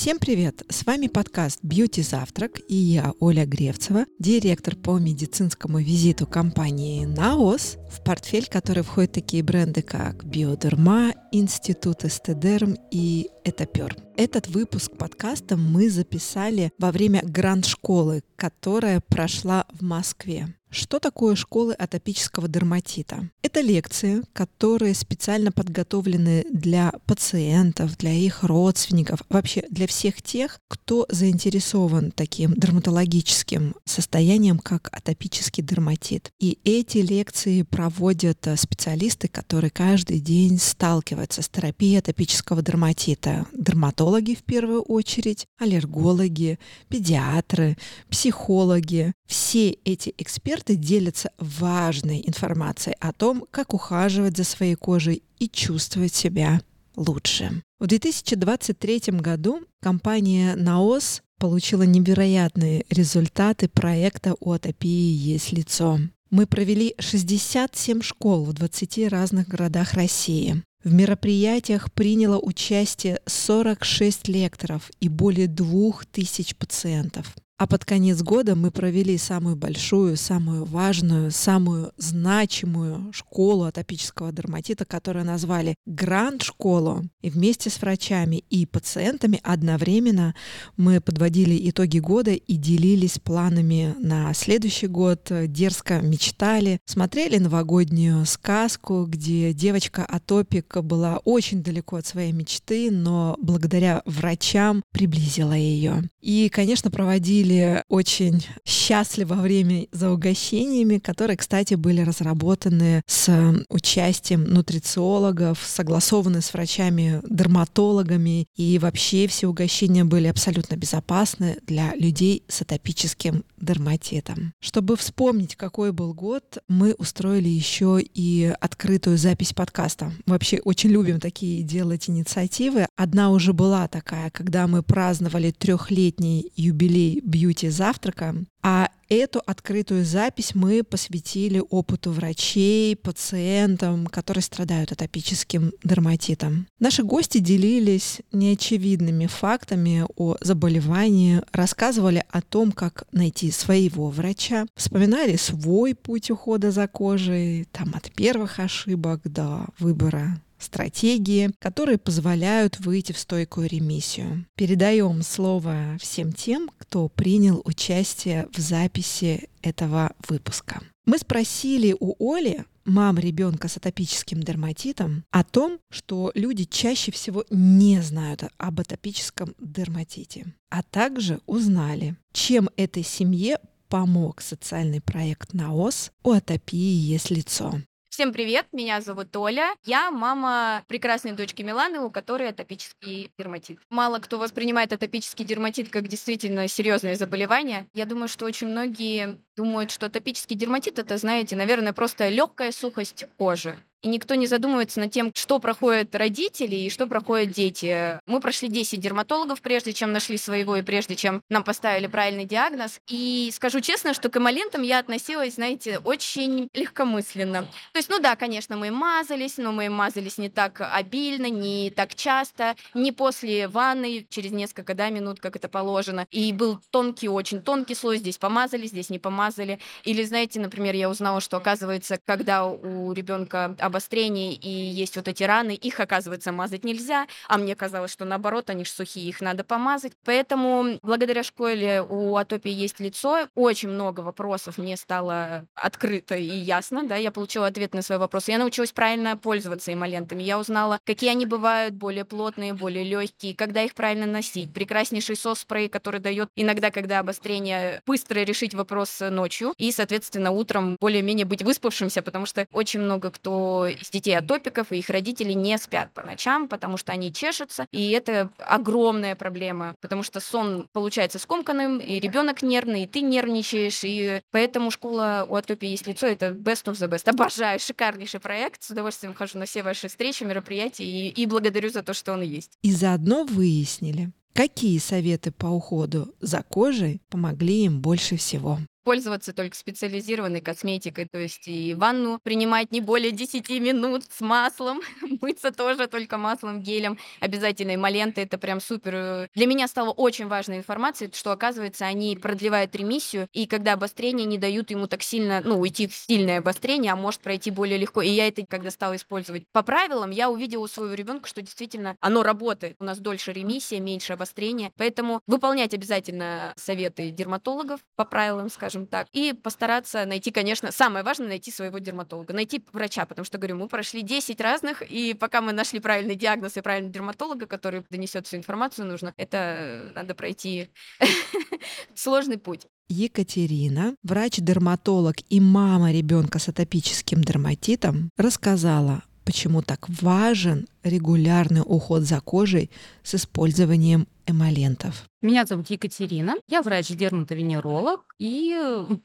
Всем привет! С вами подкаст «Бьюти Завтрак» и я, Оля Гревцева, директор по медицинскому визиту компании «Наос», в портфель которой входят такие бренды, как «Биодерма», «Институт Эстедерм» и «Этапер». Этот выпуск подкаста мы записали во время гранд-школы, которая прошла в Москве. Что такое школы атопического дерматита? Это лекции, которые специально подготовлены для пациентов, для их родственников, вообще для всех тех, кто заинтересован таким дерматологическим состоянием, как атопический дерматит. И эти лекции проводят э, специалисты, которые каждый день сталкиваются с терапией атопического дерматита. Дерматологи в первую очередь, аллергологи, педиатры, психологи. Все эти эксперты эксперты делятся важной информацией о том, как ухаживать за своей кожей и чувствовать себя лучше. В 2023 году компания Наос получила невероятные результаты проекта «У атопии есть лицо». Мы провели 67 школ в 20 разных городах России. В мероприятиях приняло участие 46 лекторов и более 2000 пациентов. А под конец года мы провели самую большую, самую важную, самую значимую школу атопического дерматита, которую назвали Гранд-школу. И вместе с врачами и пациентами одновременно мы подводили итоги года и делились планами на следующий год, дерзко мечтали, смотрели новогоднюю сказку, где девочка-атопик была очень далеко от своей мечты, но благодаря врачам приблизила ее. И, конечно, проводили были очень счастливы во время за угощениями, которые, кстати, были разработаны с участием нутрициологов, согласованы с врачами-дерматологами, и вообще все угощения были абсолютно безопасны для людей с атопическим дерматитом. Чтобы вспомнить, какой был год, мы устроили еще и открытую запись подкаста. Вообще очень любим такие делать инициативы. Одна уже была такая, когда мы праздновали трехлетний юбилей бьюти-завтрака, а эту открытую запись мы посвятили опыту врачей, пациентам, которые страдают атопическим дерматитом. Наши гости делились неочевидными фактами о заболевании, рассказывали о том, как найти своего врача, вспоминали свой путь ухода за кожей, там от первых ошибок до выбора стратегии, которые позволяют выйти в стойкую ремиссию. Передаем слово всем тем, кто принял участие в записи этого выпуска. Мы спросили у Оли, мам ребенка с атопическим дерматитом, о том, что люди чаще всего не знают об атопическом дерматите, а также узнали, чем этой семье помог социальный проект НАОС «У атопии есть лицо». Всем привет, меня зовут Оля. Я мама прекрасной дочки Миланы, у которой атопический дерматит. Мало кто воспринимает атопический дерматит как действительно серьезное заболевание. Я думаю, что очень многие думают, что атопический дерматит это, знаете, наверное, просто легкая сухость кожи и никто не задумывается над тем, что проходят родители и что проходят дети. Мы прошли 10 дерматологов, прежде чем нашли своего и прежде чем нам поставили правильный диагноз. И скажу честно, что к эмолентам я относилась, знаете, очень легкомысленно. То есть, ну да, конечно, мы мазались, но мы мазались не так обильно, не так часто, не после ванны, через несколько да, минут, как это положено. И был тонкий, очень тонкий слой, здесь помазали, здесь не помазали. Или, знаете, например, я узнала, что, оказывается, когда у ребенка обострений и есть вот эти раны, их, оказывается, мазать нельзя, а мне казалось, что наоборот, они же сухие, их надо помазать. Поэтому благодаря школе у Атопии есть лицо, очень много вопросов мне стало открыто и ясно, да, я получила ответ на свои вопросы. Я научилась правильно пользоваться эмолентами, я узнала, какие они бывают, более плотные, более легкие, когда их правильно носить. Прекраснейший сос-спрей, который дает иногда, когда обострение, быстро решить вопрос ночью и, соответственно, утром более-менее быть выспавшимся, потому что очень много кто из детей атопиков и их родители не спят по ночам, потому что они чешутся, и это огромная проблема, потому что сон получается скомканным, и ребенок нервный, и ты нервничаешь, и поэтому школа у атопии есть лицо, это best of the best. Обожаю, шикарнейший проект, с удовольствием хожу на все ваши встречи, мероприятия, и, и благодарю за то, что он есть. И заодно выяснили, какие советы по уходу за кожей помогли им больше всего. Пользоваться только специализированной косметикой, то есть и ванну принимать не более 10 минут с маслом, мыться тоже только маслом, гелем, обязательно эмоленты, это прям супер. Для меня стало очень важной информацией, что, оказывается, они продлевают ремиссию, и когда обострение не дают ему так сильно, ну, уйти в сильное обострение, а может пройти более легко. И я это, когда стала использовать по правилам, я увидела у своего ребенка, что действительно оно работает. У нас дольше ремиссия, меньше обострения. Поэтому выполнять обязательно советы дерматологов по правилам, скажем так, и постараться найти, конечно, самое важное найти своего дерматолога, найти врача, потому что, говорю, мы прошли 10 разных, и пока мы нашли правильный диагноз и правильного дерматолога, который донесет всю информацию нужно, это надо пройти сложный путь. Екатерина, врач-дерматолог и мама ребенка с атопическим дерматитом, рассказала, почему так важен регулярный уход за кожей с использованием эмолентов. Меня зовут Екатерина, я врач-дерматовенеролог, и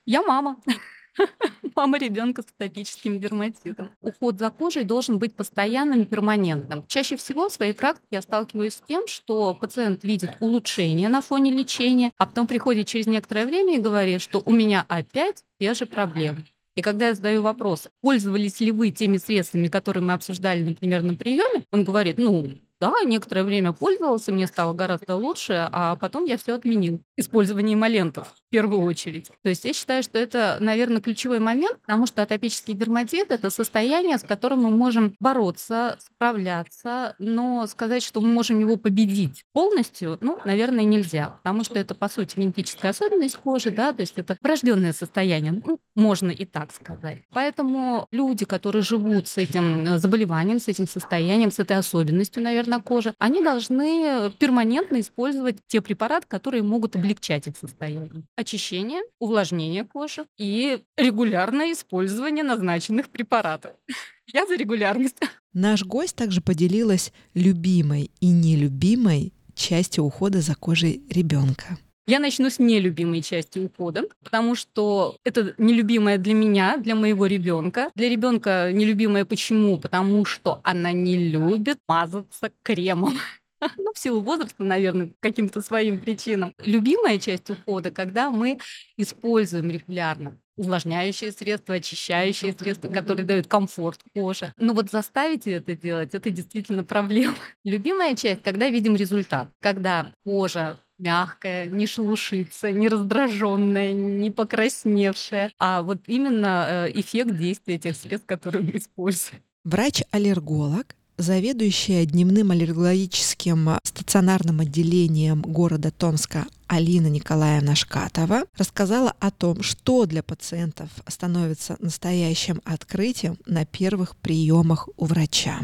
я мама. мама ребенка с атопическим дерматитом. Уход за кожей должен быть постоянным и перманентным. Чаще всего в своей практике я сталкиваюсь с тем, что пациент видит улучшение на фоне лечения, а потом приходит через некоторое время и говорит, что у меня опять те же проблемы. И когда я задаю вопрос, пользовались ли вы теми средствами, которые мы обсуждали, например, на приеме, он говорит, ну, да, некоторое время пользовался, мне стало гораздо лучше, а потом я все отменил. Использование эмолентов в первую очередь. То есть я считаю, что это, наверное, ключевой момент, потому что атопический дерматит – это состояние, с которым мы можем бороться, справляться, но сказать, что мы можем его победить полностью, ну, наверное, нельзя, потому что это, по сути, генетическая особенность кожи, да, то есть это врожденное состояние, ну, можно и так сказать. Поэтому люди, которые живут с этим э, заболеванием, с этим состоянием, с этой особенностью, наверное, на коже, они должны перманентно использовать те препараты, которые могут облегчать их состояние. Очищение, увлажнение кожи и регулярное использование назначенных препаратов. Я за регулярность. Наш гость также поделилась любимой и нелюбимой частью ухода за кожей ребенка. Я начну с нелюбимой части ухода, потому что это нелюбимая для меня, для моего ребенка. Для ребенка нелюбимая почему? Потому что она не любит мазаться кремом. Ну, в силу возраста, наверное, каким-то своим причинам. Любимая часть ухода, когда мы используем регулярно увлажняющие средства, очищающие средства, которые дают комфорт коже. Но вот заставить это делать, это действительно проблема. Любимая часть, когда видим результат, когда кожа мягкая, не шелушится, не раздраженная, не покрасневшая, а вот именно э, эффект действия тех средств, которые мы используем. Врач-аллерголог, заведующая дневным аллергологическим стационарным отделением города Томска Алина Николаевна Шкатова рассказала о том, что для пациентов становится настоящим открытием на первых приемах у врача.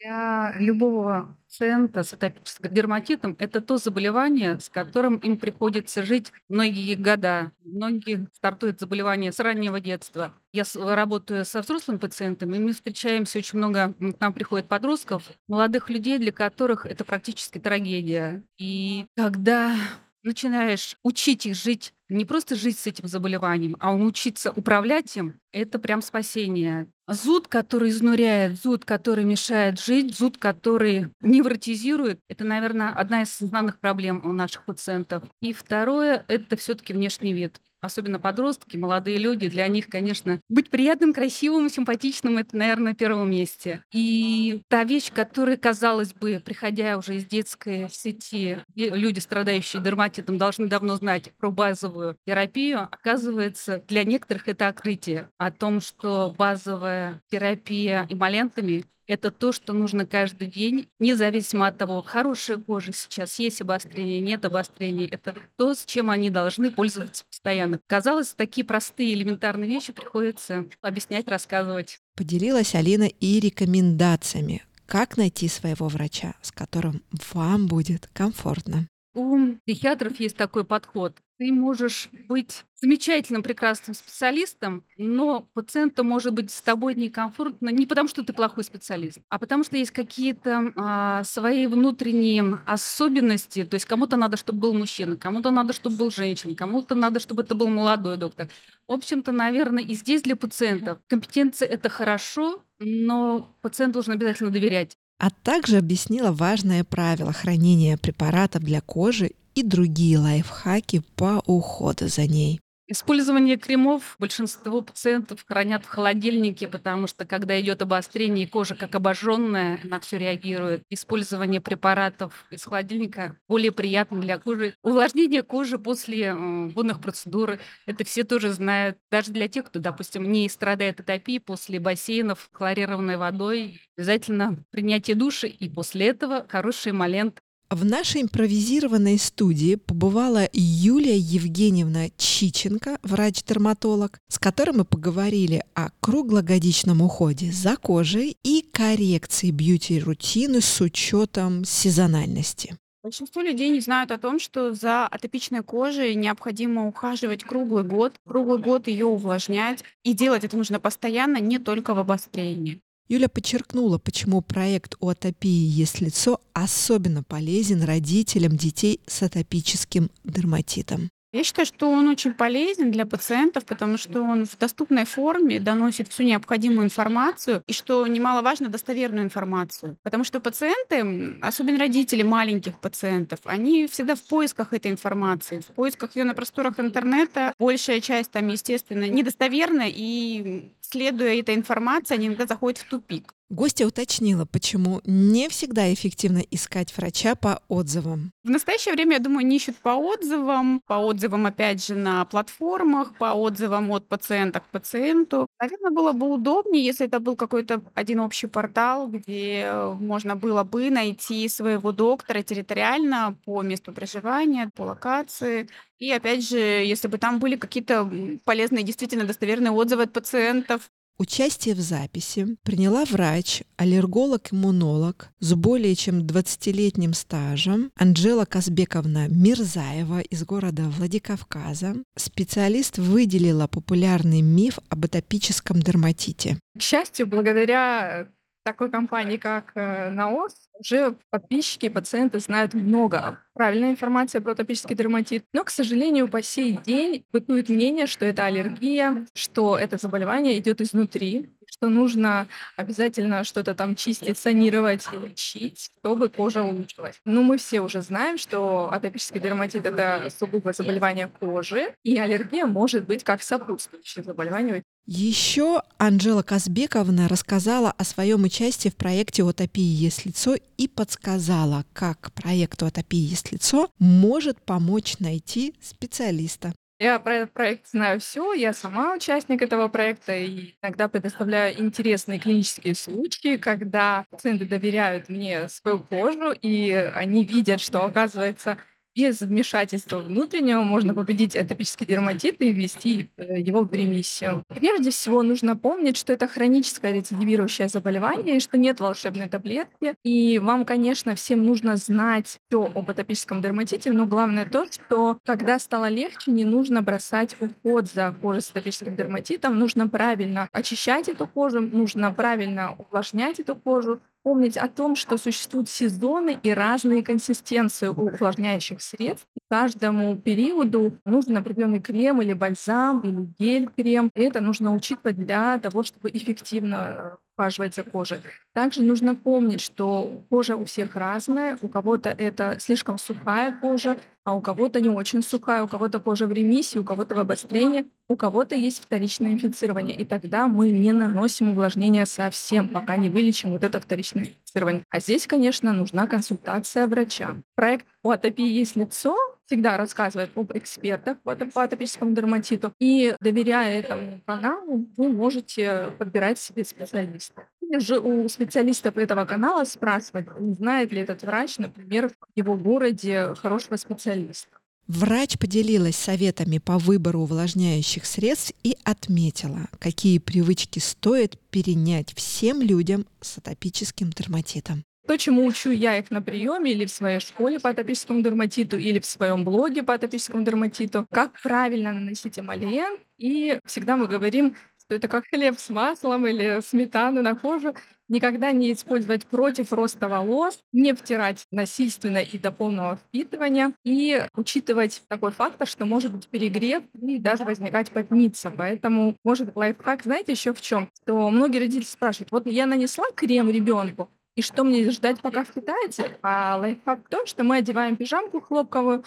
Для любого пациента с атопическим дерматитом это то заболевание, с которым им приходится жить многие года. Многие стартуют заболевание с раннего детства. Я работаю со взрослыми пациентами, и мы встречаемся очень много, к нам приходят подростков, молодых людей, для которых это практически трагедия. И когда начинаешь учить их жить, не просто жить с этим заболеванием, а учиться управлять им, это прям спасение. Зуд, который изнуряет, зуд, который мешает жить, зуд, который невротизирует, это, наверное, одна из основных проблем у наших пациентов. И второе, это все-таки внешний вид особенно подростки, молодые люди, для них, конечно, быть приятным, красивым, симпатичным — это, наверное, на первом месте. И та вещь, которая, казалось бы, приходя уже из детской сети, люди, страдающие дерматитом, должны давно знать про базовую терапию, оказывается, для некоторых это открытие о том, что базовая терапия эмолентами это то, что нужно каждый день, независимо от того, хорошая кожа сейчас, есть обострение, нет обострения. Это то, с чем они должны пользоваться постоянно. Казалось, такие простые элементарные вещи приходится объяснять, рассказывать. Поделилась Алина и рекомендациями, как найти своего врача, с которым вам будет комфортно. У психиатров есть такой подход. Ты можешь быть замечательным, прекрасным специалистом, но пациенту может быть с тобой некомфортно не потому, что ты плохой специалист, а потому что есть какие-то а, свои внутренние особенности. То есть кому-то надо, чтобы был мужчина, кому-то надо, чтобы был женщина, кому-то надо, чтобы это был молодой доктор. В общем-то, наверное, и здесь для пациентов компетенция это хорошо, но пациент должен обязательно доверять а также объяснила важное правило хранения препаратов для кожи и другие лайфхаки по уходу за ней. Использование кремов большинство пациентов хранят в холодильнике, потому что когда идет обострение, кожа как обожженная, на все реагирует. Использование препаратов из холодильника более приятно для кожи. Увлажнение кожи после водных процедур, это все тоже знают. Даже для тех, кто, допустим, не страдает атопией после бассейнов хлорированной водой, обязательно принятие души и после этого хороший эмолент в нашей импровизированной студии побывала Юлия Евгеньевна Чиченко, врач-дерматолог, с которой мы поговорили о круглогодичном уходе за кожей и коррекции бьюти-рутины с учетом сезональности. Большинство людей не знают о том, что за атопичной кожей необходимо ухаживать круглый год, круглый год ее увлажнять. И делать это нужно постоянно, не только в обострении. Юля подчеркнула, почему проект у атопии есть лицо особенно полезен родителям детей с атопическим дерматитом. Я считаю, что он очень полезен для пациентов, потому что он в доступной форме доносит всю необходимую информацию и, что немаловажно, достоверную информацию. Потому что пациенты, особенно родители маленьких пациентов, они всегда в поисках этой информации, в поисках ее на просторах интернета. Большая часть там, естественно, недостоверна, и следуя этой информации, они иногда заходят в тупик. Гостья уточнила, почему не всегда эффективно искать врача по отзывам. В настоящее время, я думаю, не ищут по отзывам, по отзывам, опять же, на платформах, по отзывам от пациента к пациенту. Наверное, было бы удобнее, если это был какой-то один общий портал, где можно было бы найти своего доктора территориально по месту проживания, по локации. И опять же, если бы там были какие-то полезные, действительно достоверные отзывы от пациентов, Участие в записи приняла врач, аллерголог-иммунолог с более чем 20-летним стажем Анжела Казбековна Мирзаева из города Владикавказа. Специалист выделила популярный миф об атопическом дерматите. К счастью, благодаря такой компании, как э, НАОС, уже подписчики пациенты знают много правильной информации про атопический дерматит. Но, к сожалению, по сей день бытует мнение, что это аллергия, что это заболевание идет изнутри, что нужно обязательно что-то там чистить, санировать лечить, чтобы кожа улучшилась. Но мы все уже знаем, что атопический дерматит — это сугубо заболевание кожи, и аллергия может быть как сопутствующее заболевание. Еще Анжела Казбековна рассказала о своем участии в проекте «Утопии есть лицо» и подсказала, как проекту «Утопии есть лицо» может помочь найти специалиста. Я про этот проект знаю все, я сама участник этого проекта и иногда предоставляю интересные клинические случаи, когда пациенты доверяют мне свою кожу, и они видят, что, оказывается, без вмешательства внутреннего можно победить атопический дерматит и ввести э, его в ремиссию. Прежде всего нужно помнить, что это хроническое рецидивирующее заболевание, и что нет волшебной таблетки. И вам, конечно, всем нужно знать все об атопическом дерматите, но главное то, что когда стало легче, не нужно бросать уход за кожей с атопическим дерматитом, нужно правильно очищать эту кожу, нужно правильно увлажнять эту кожу, помнить о том, что существуют сезоны и разные консистенции у увлажняющих средств. Каждому периоду нужен определенный крем или бальзам, или гель-крем. И это нужно учитывать для того, чтобы эффективно ухаживать за кожей. Также нужно помнить, что кожа у всех разная. У кого-то это слишком сухая кожа, а у кого-то не очень сухая, у кого-то кожа в ремиссии, у кого-то в обострении, у кого-то есть вторичное инфицирование. И тогда мы не наносим увлажнение совсем, пока не вылечим вот это вторичное инфицирование. А здесь, конечно, нужна консультация врача. Проект «У атопии есть лицо» всегда рассказывает об экспертах по атопическому дерматиту. И доверяя этому каналу, вы можете подбирать себе специалиста. Или же у специалистов этого канала спрашивать, знает ли этот врач, например, в его городе хорошего специалиста. Врач поделилась советами по выбору увлажняющих средств и отметила, какие привычки стоит перенять всем людям с атопическим дерматитом. То, чему учу я их на приеме или в своей школе по атопическому дерматиту, или в своем блоге по атопическому дерматиту, как правильно наносить эмолиент. И всегда мы говорим, что это как хлеб с маслом или сметану на кожу. Никогда не использовать против роста волос, не втирать насильственно и до полного впитывания, и учитывать такой фактор, что может быть перегрев и даже возникать потница. Поэтому может лайфхак, знаете, еще в чем? Что многие родители спрашивают, вот я нанесла крем ребенку, и что мне ждать, пока впитается? А лайфхак в том, что мы одеваем пижамку хлопковую,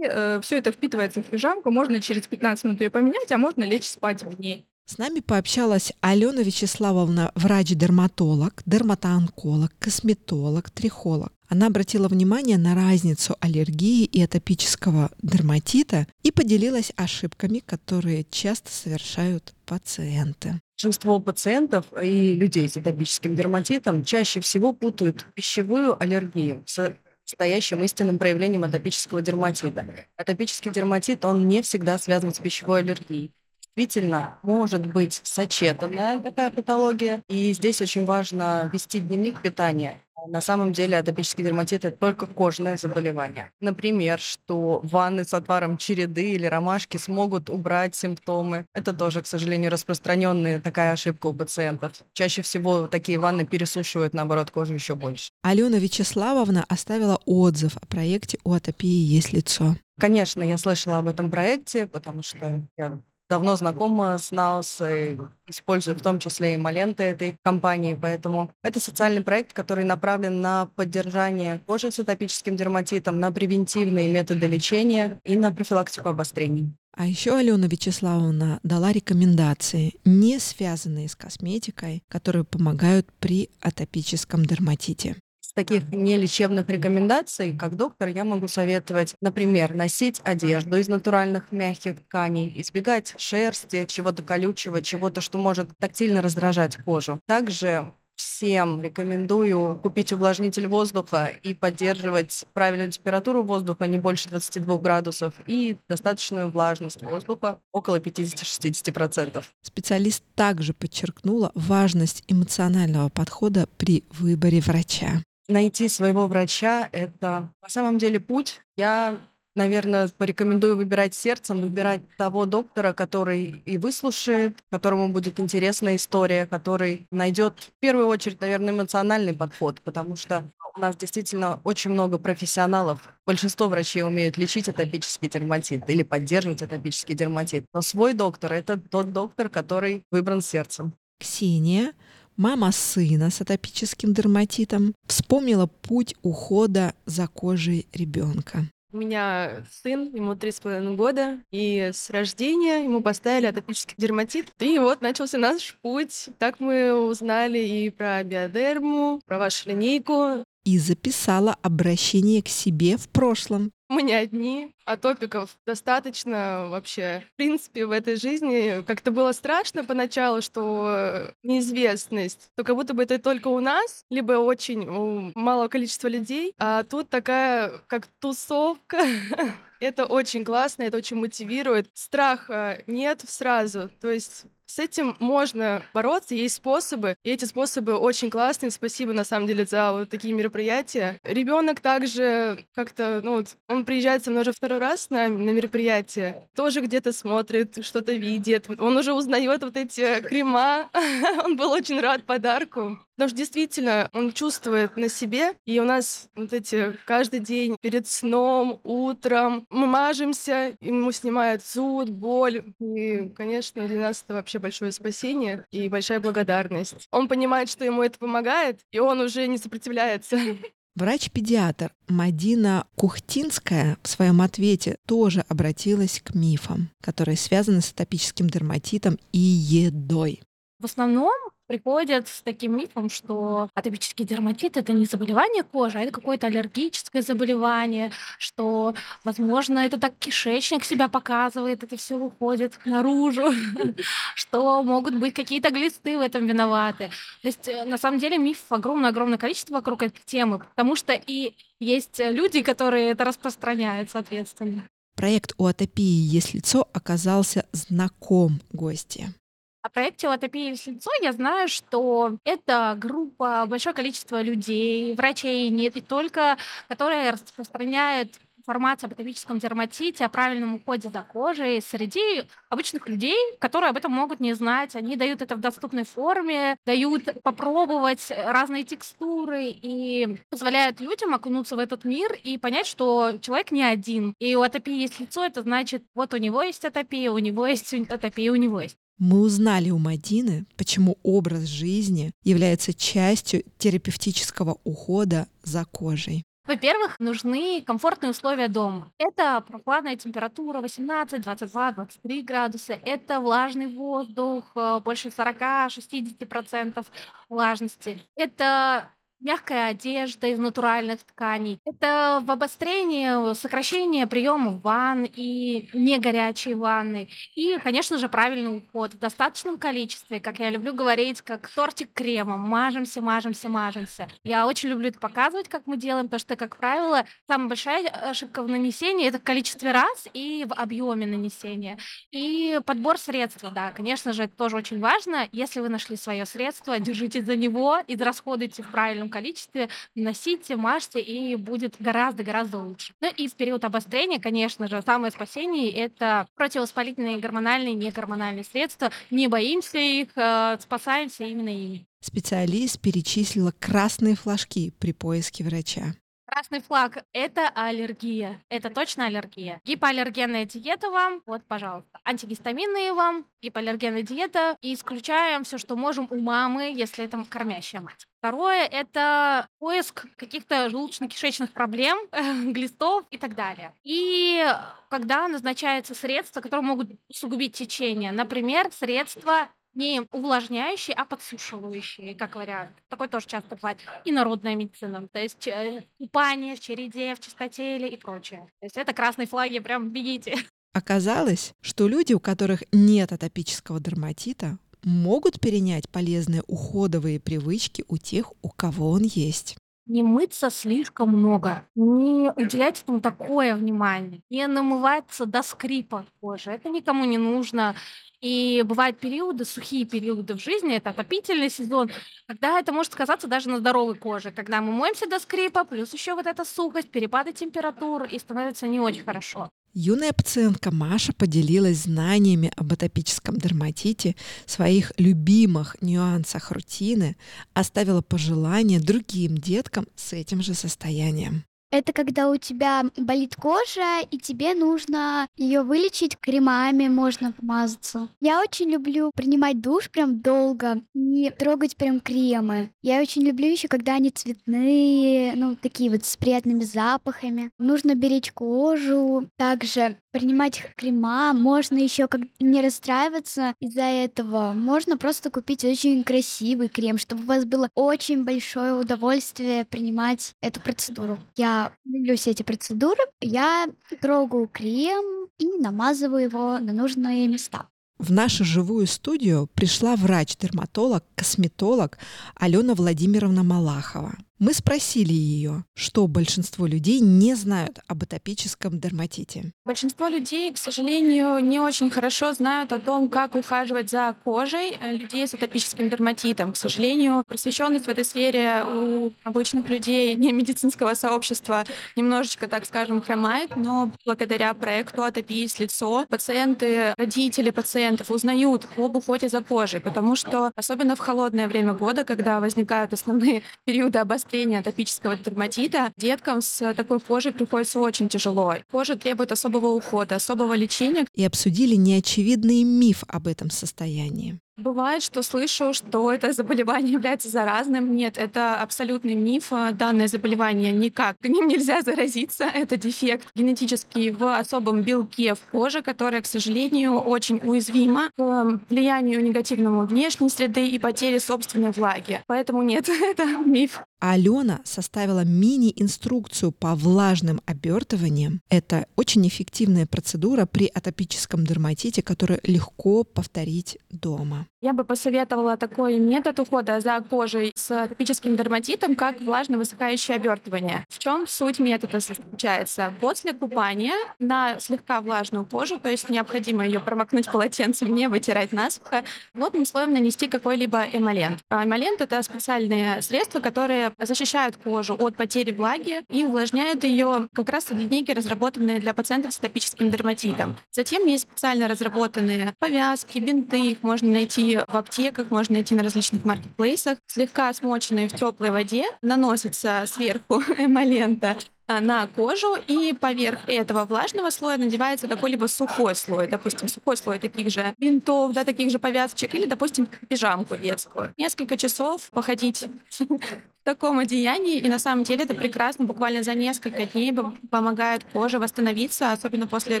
э, все это впитывается в пижамку. Можно через 15 минут ее поменять, а можно лечь спать в ней. С нами пообщалась Алена Вячеславовна, врач-дерматолог, дерматоонколог, косметолог, трихолог. Она обратила внимание на разницу аллергии и атопического дерматита и поделилась ошибками, которые часто совершают пациенты. Большинство пациентов и людей с атопическим дерматитом чаще всего путают пищевую аллергию с настоящим истинным проявлением атопического дерматита. Атопический дерматит, он не всегда связан с пищевой аллергией действительно может быть сочетанная такая патология. И здесь очень важно вести дневник питания. На самом деле атопический дерматит – это только кожное заболевание. Например, что ванны с отваром череды или ромашки смогут убрать симптомы. Это тоже, к сожалению, распространенная такая ошибка у пациентов. Чаще всего такие ванны пересушивают, наоборот, кожу еще больше. Алена Вячеславовна оставила отзыв о проекте «У атопии есть лицо». Конечно, я слышала об этом проекте, потому что я давно знакома с Наус, и использую в том числе и маленты этой компании, поэтому это социальный проект, который направлен на поддержание кожи с атопическим дерматитом, на превентивные методы лечения и на профилактику обострений. А еще Алена Вячеславовна дала рекомендации, не связанные с косметикой, которые помогают при атопическом дерматите таких нелечебных рекомендаций, как доктор, я могу советовать, например, носить одежду из натуральных мягких тканей, избегать шерсти, чего-то колючего, чего-то, что может тактильно раздражать кожу. Также всем рекомендую купить увлажнитель воздуха и поддерживать правильную температуру воздуха, не больше 22 градусов, и достаточную влажность воздуха, около 50-60%. Специалист также подчеркнула важность эмоционального подхода при выборе врача найти своего врача — это на самом деле путь. Я, наверное, порекомендую выбирать сердцем, выбирать того доктора, который и выслушает, которому будет интересна история, который найдет в первую очередь, наверное, эмоциональный подход, потому что у нас действительно очень много профессионалов. Большинство врачей умеют лечить атопический дерматит или поддерживать атопический дерматит. Но свой доктор — это тот доктор, который выбран сердцем. Ксения мама сына с атопическим дерматитом, вспомнила путь ухода за кожей ребенка. У меня сын, ему три с половиной года, и с рождения ему поставили атопический дерматит. И вот начался наш путь. Так мы узнали и про биодерму, про вашу линейку. И записала обращение к себе в прошлом. Мы не одни, а топиков достаточно вообще. В принципе, в этой жизни как-то было страшно поначалу, что неизвестность, то как будто бы это только у нас, либо очень у малого количества людей, а тут такая как тусовка. Это очень классно, это очень мотивирует. Страха нет сразу. То есть с этим можно бороться, есть способы, и эти способы очень классные. Спасибо, на самом деле, за вот такие мероприятия. Ребенок также как-то, ну, он приезжает со мной уже второй раз на, на мероприятие, тоже где-то смотрит, что-то видит. Он уже узнает вот эти крема. он был очень рад подарку. Потому что действительно он чувствует на себе, и у нас вот эти каждый день перед сном, утром мы мажемся, ему снимают зуд, боль. И, конечно, для нас это вообще большое спасение и большая благодарность. Он понимает, что ему это помогает, и он уже не сопротивляется. Врач-педиатр Мадина Кухтинская в своем ответе тоже обратилась к мифам, которые связаны с атопическим дерматитом и едой. В основном приходят с таким мифом, что атопический дерматит это не заболевание кожи, а это какое-то аллергическое заболевание, что, возможно, это так кишечник себя показывает, это все выходит наружу, что могут быть какие-то глисты в этом виноваты. То есть, э, на самом деле, мифов огромное-огромное количество вокруг этой темы, потому что и есть люди, которые это распространяют, соответственно. Проект «У атопии есть лицо» оказался знаком гости. О проекте «Латопия с лицо» я знаю, что это группа, большое количество людей, врачей, нет и только, которые распространяют информацию об атопическом дерматите, о правильном уходе за кожей среди обычных людей, которые об этом могут не знать. Они дают это в доступной форме, дают попробовать разные текстуры и позволяют людям окунуться в этот мир и понять, что человек не один. И у атопии есть лицо, это значит, вот у него есть атопия, у него есть атопия, у него есть. Мы узнали у Мадины, почему образ жизни является частью терапевтического ухода за кожей. Во-первых, нужны комфортные условия дома. Это прохладная температура 18, 22, 23 градуса. Это влажный воздух, э, больше 40-60% влажности. Это мягкая одежда из натуральных тканей. Это в обострении сокращение приема ванн и не горячей ванны. И, конечно же, правильный уход в достаточном количестве, как я люблю говорить, как тортик кремом. Мажемся, мажемся, мажемся. Я очень люблю это показывать, как мы делаем, потому что, как правило, самая большая ошибка в нанесении — это в количестве раз и в объеме нанесения. И подбор средств, да, конечно же, это тоже очень важно. Если вы нашли свое средство, держитесь за него, и израсходуйте в правильном правильном количестве, носите, мажьте, и будет гораздо-гораздо лучше. Ну и в период обострения, конечно же, самое спасение — это противовоспалительные гормональные негормональные средства. Не боимся их, э, спасаемся именно ими. Специалист перечислила красные флажки при поиске врача. Красный флаг — это аллергия. Это точно аллергия. Гипоаллергенная диета вам, вот, пожалуйста. Антигистаминные вам, гипоаллергенная диета. И исключаем все, что можем у мамы, если это кормящая мать. Второе — это поиск каких-то желудочно-кишечных проблем, глистов и так далее. И когда назначаются средства, которые могут усугубить течение, например, средства не увлажняющие, а подсушивающие, как вариант. Такой тоже часто бывает. И народная медицина. То есть э, купание в череде, в чистотеле и прочее. То есть это красные флаги, прям бегите. Оказалось, что люди, у которых нет атопического дерматита, могут перенять полезные уходовые привычки у тех, у кого он есть не мыться слишком много, не уделять этому такое внимание, не намываться до скрипа кожи. Это никому не нужно. И бывают периоды, сухие периоды в жизни, это отопительный сезон, когда это может сказаться даже на здоровой коже, когда мы моемся до скрипа, плюс еще вот эта сухость, перепады температур, и становится не очень хорошо. Юная пациентка Маша поделилась знаниями об атопическом дерматите, своих любимых нюансах рутины, оставила пожелания другим деткам с этим же состоянием. Это когда у тебя болит кожа, и тебе нужно ее вылечить кремами, можно помазаться. Я очень люблю принимать душ прям долго и трогать прям кремы. Я очень люблю еще, когда они цветные, ну, такие вот с приятными запахами. Нужно беречь кожу. Также принимать крема, можно еще как не расстраиваться из-за этого. Можно просто купить очень красивый крем, чтобы у вас было очень большое удовольствие принимать эту процедуру. Я люблю все эти процедуры. Я трогаю крем и намазываю его на нужные места. В нашу живую студию пришла врач-дерматолог, косметолог Алена Владимировна Малахова. Мы спросили ее, что большинство людей не знают об атопическом дерматите. Большинство людей, к сожалению, не очень хорошо знают о том, как ухаживать за кожей э, людей с атопическим дерматитом. К сожалению, просвещенность в этой сфере у обычных людей не медицинского сообщества немножечко, так скажем, хромает, но благодаря проекту «Атопия с лицо» пациенты, родители пациентов узнают об уходе за кожей, потому что особенно в холодное время года, когда возникают основные периоды обострения обострения атопического дерматита деткам с такой кожей приходится очень тяжело. Кожа требует особого ухода, особого лечения. И обсудили неочевидный миф об этом состоянии. Бывает, что слышу, что это заболевание является заразным. Нет, это абсолютный миф. Данное заболевание никак к ним нельзя заразиться. Это дефект генетический в особом белке в коже, которая, к сожалению, очень уязвима к влиянию негативному внешней среды и потере собственной влаги. Поэтому нет, это миф. Алена составила мини-инструкцию по влажным обертываниям. Это очень эффективная процедура при атопическом дерматите, которую легко повторить дома. Я бы посоветовала такой метод ухода за кожей с атопическим дерматитом, как влажно-высыхающее обертывание. В чем суть метода заключается? После купания на слегка влажную кожу, то есть необходимо ее промокнуть полотенцем, не вытирать насухо, плотным слоем нанести какой-либо эмолент. А эмолент — это специальные средства, которые защищают кожу от потери влаги и увлажняют ее как раз линейки, разработанные для пациентов с атопическим дерматитом. Затем есть специально разработанные повязки, бинты, их можно найти в аптеках, можно найти на различных маркетплейсах. Слегка смоченные в теплой воде наносится сверху эмолента на кожу, и поверх этого влажного слоя надевается какой-либо сухой слой, допустим, сухой слой таких же бинтов, да, таких же повязочек, или, допустим, пижамку детскую. Несколько часов походить в таком одеянии, и на самом деле это прекрасно, буквально за несколько дней помогает коже восстановиться, особенно после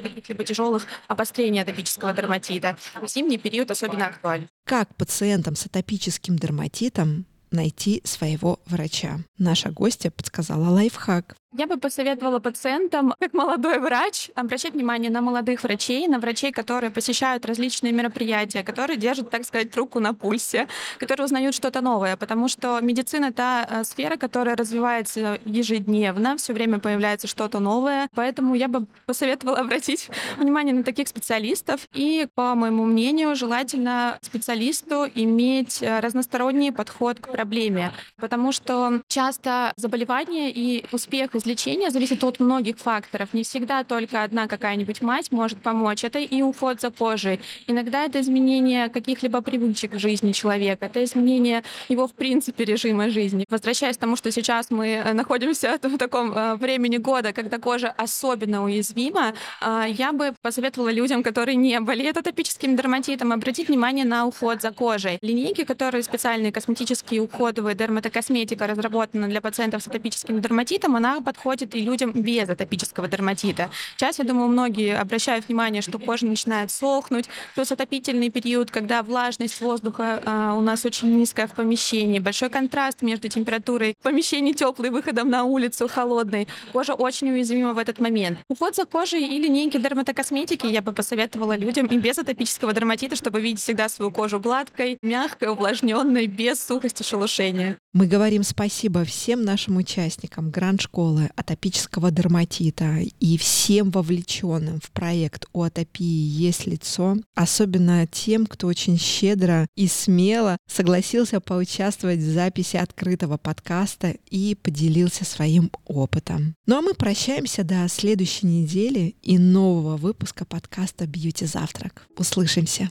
каких-либо тяжелых обострений атопического дерматита. В зимний период особенно актуален. Как пациентам с атопическим дерматитом найти своего врача. Наша гостья подсказала лайфхак. Я бы посоветовала пациентам, как молодой врач, обращать внимание на молодых врачей, на врачей, которые посещают различные мероприятия, которые держат, так сказать, руку на пульсе, которые узнают что-то новое, потому что медицина — это сфера, которая развивается ежедневно, все время появляется что-то новое, поэтому я бы посоветовала обратить внимание на таких специалистов, и, по моему мнению, желательно специалисту иметь э, разносторонний подход к проблеме, потому что часто заболевания и успех излечения зависит от многих факторов. Не всегда только одна какая-нибудь мать может помочь. Это и уход за кожей. Иногда это изменение каких-либо привычек в жизни человека. Это изменение его, в принципе, режима жизни. Возвращаясь к тому, что сейчас мы э, находимся в таком э, времени года, когда кожа особенно уязвима, э, я бы посоветовала людям, которые не болеют атопическим дерматитом, обратить внимание на уход за кожей. Линейки, которые специальные косметические уходовые дерматокосметика разработана для пациентов с атопическим дерматитом, она подходит и людям без атопического дерматита. Сейчас, я думаю, многие обращают внимание, что кожа начинает сохнуть, плюс отопительный период, когда влажность воздуха а, у нас очень низкая в помещении, большой контраст между температурой в помещении теплой, выходом на улицу холодной. Кожа очень уязвима в этот момент. Уход за кожей и линейки дерматокосметики я бы посоветовала людям и без атопического дерматита, чтобы видеть всегда свою кожу гладкой, мягкой, увлажненной, без сухости шелушения. Мы говорим спасибо всем нашим участникам гранд-школы школы атопического дерматита и всем вовлеченным в проект «У атопии есть лицо», особенно тем, кто очень щедро и смело согласился поучаствовать в записи открытого подкаста и поделился своим опытом. Ну а мы прощаемся до следующей недели и нового выпуска подкаста «Бьюти Завтрак». Услышимся!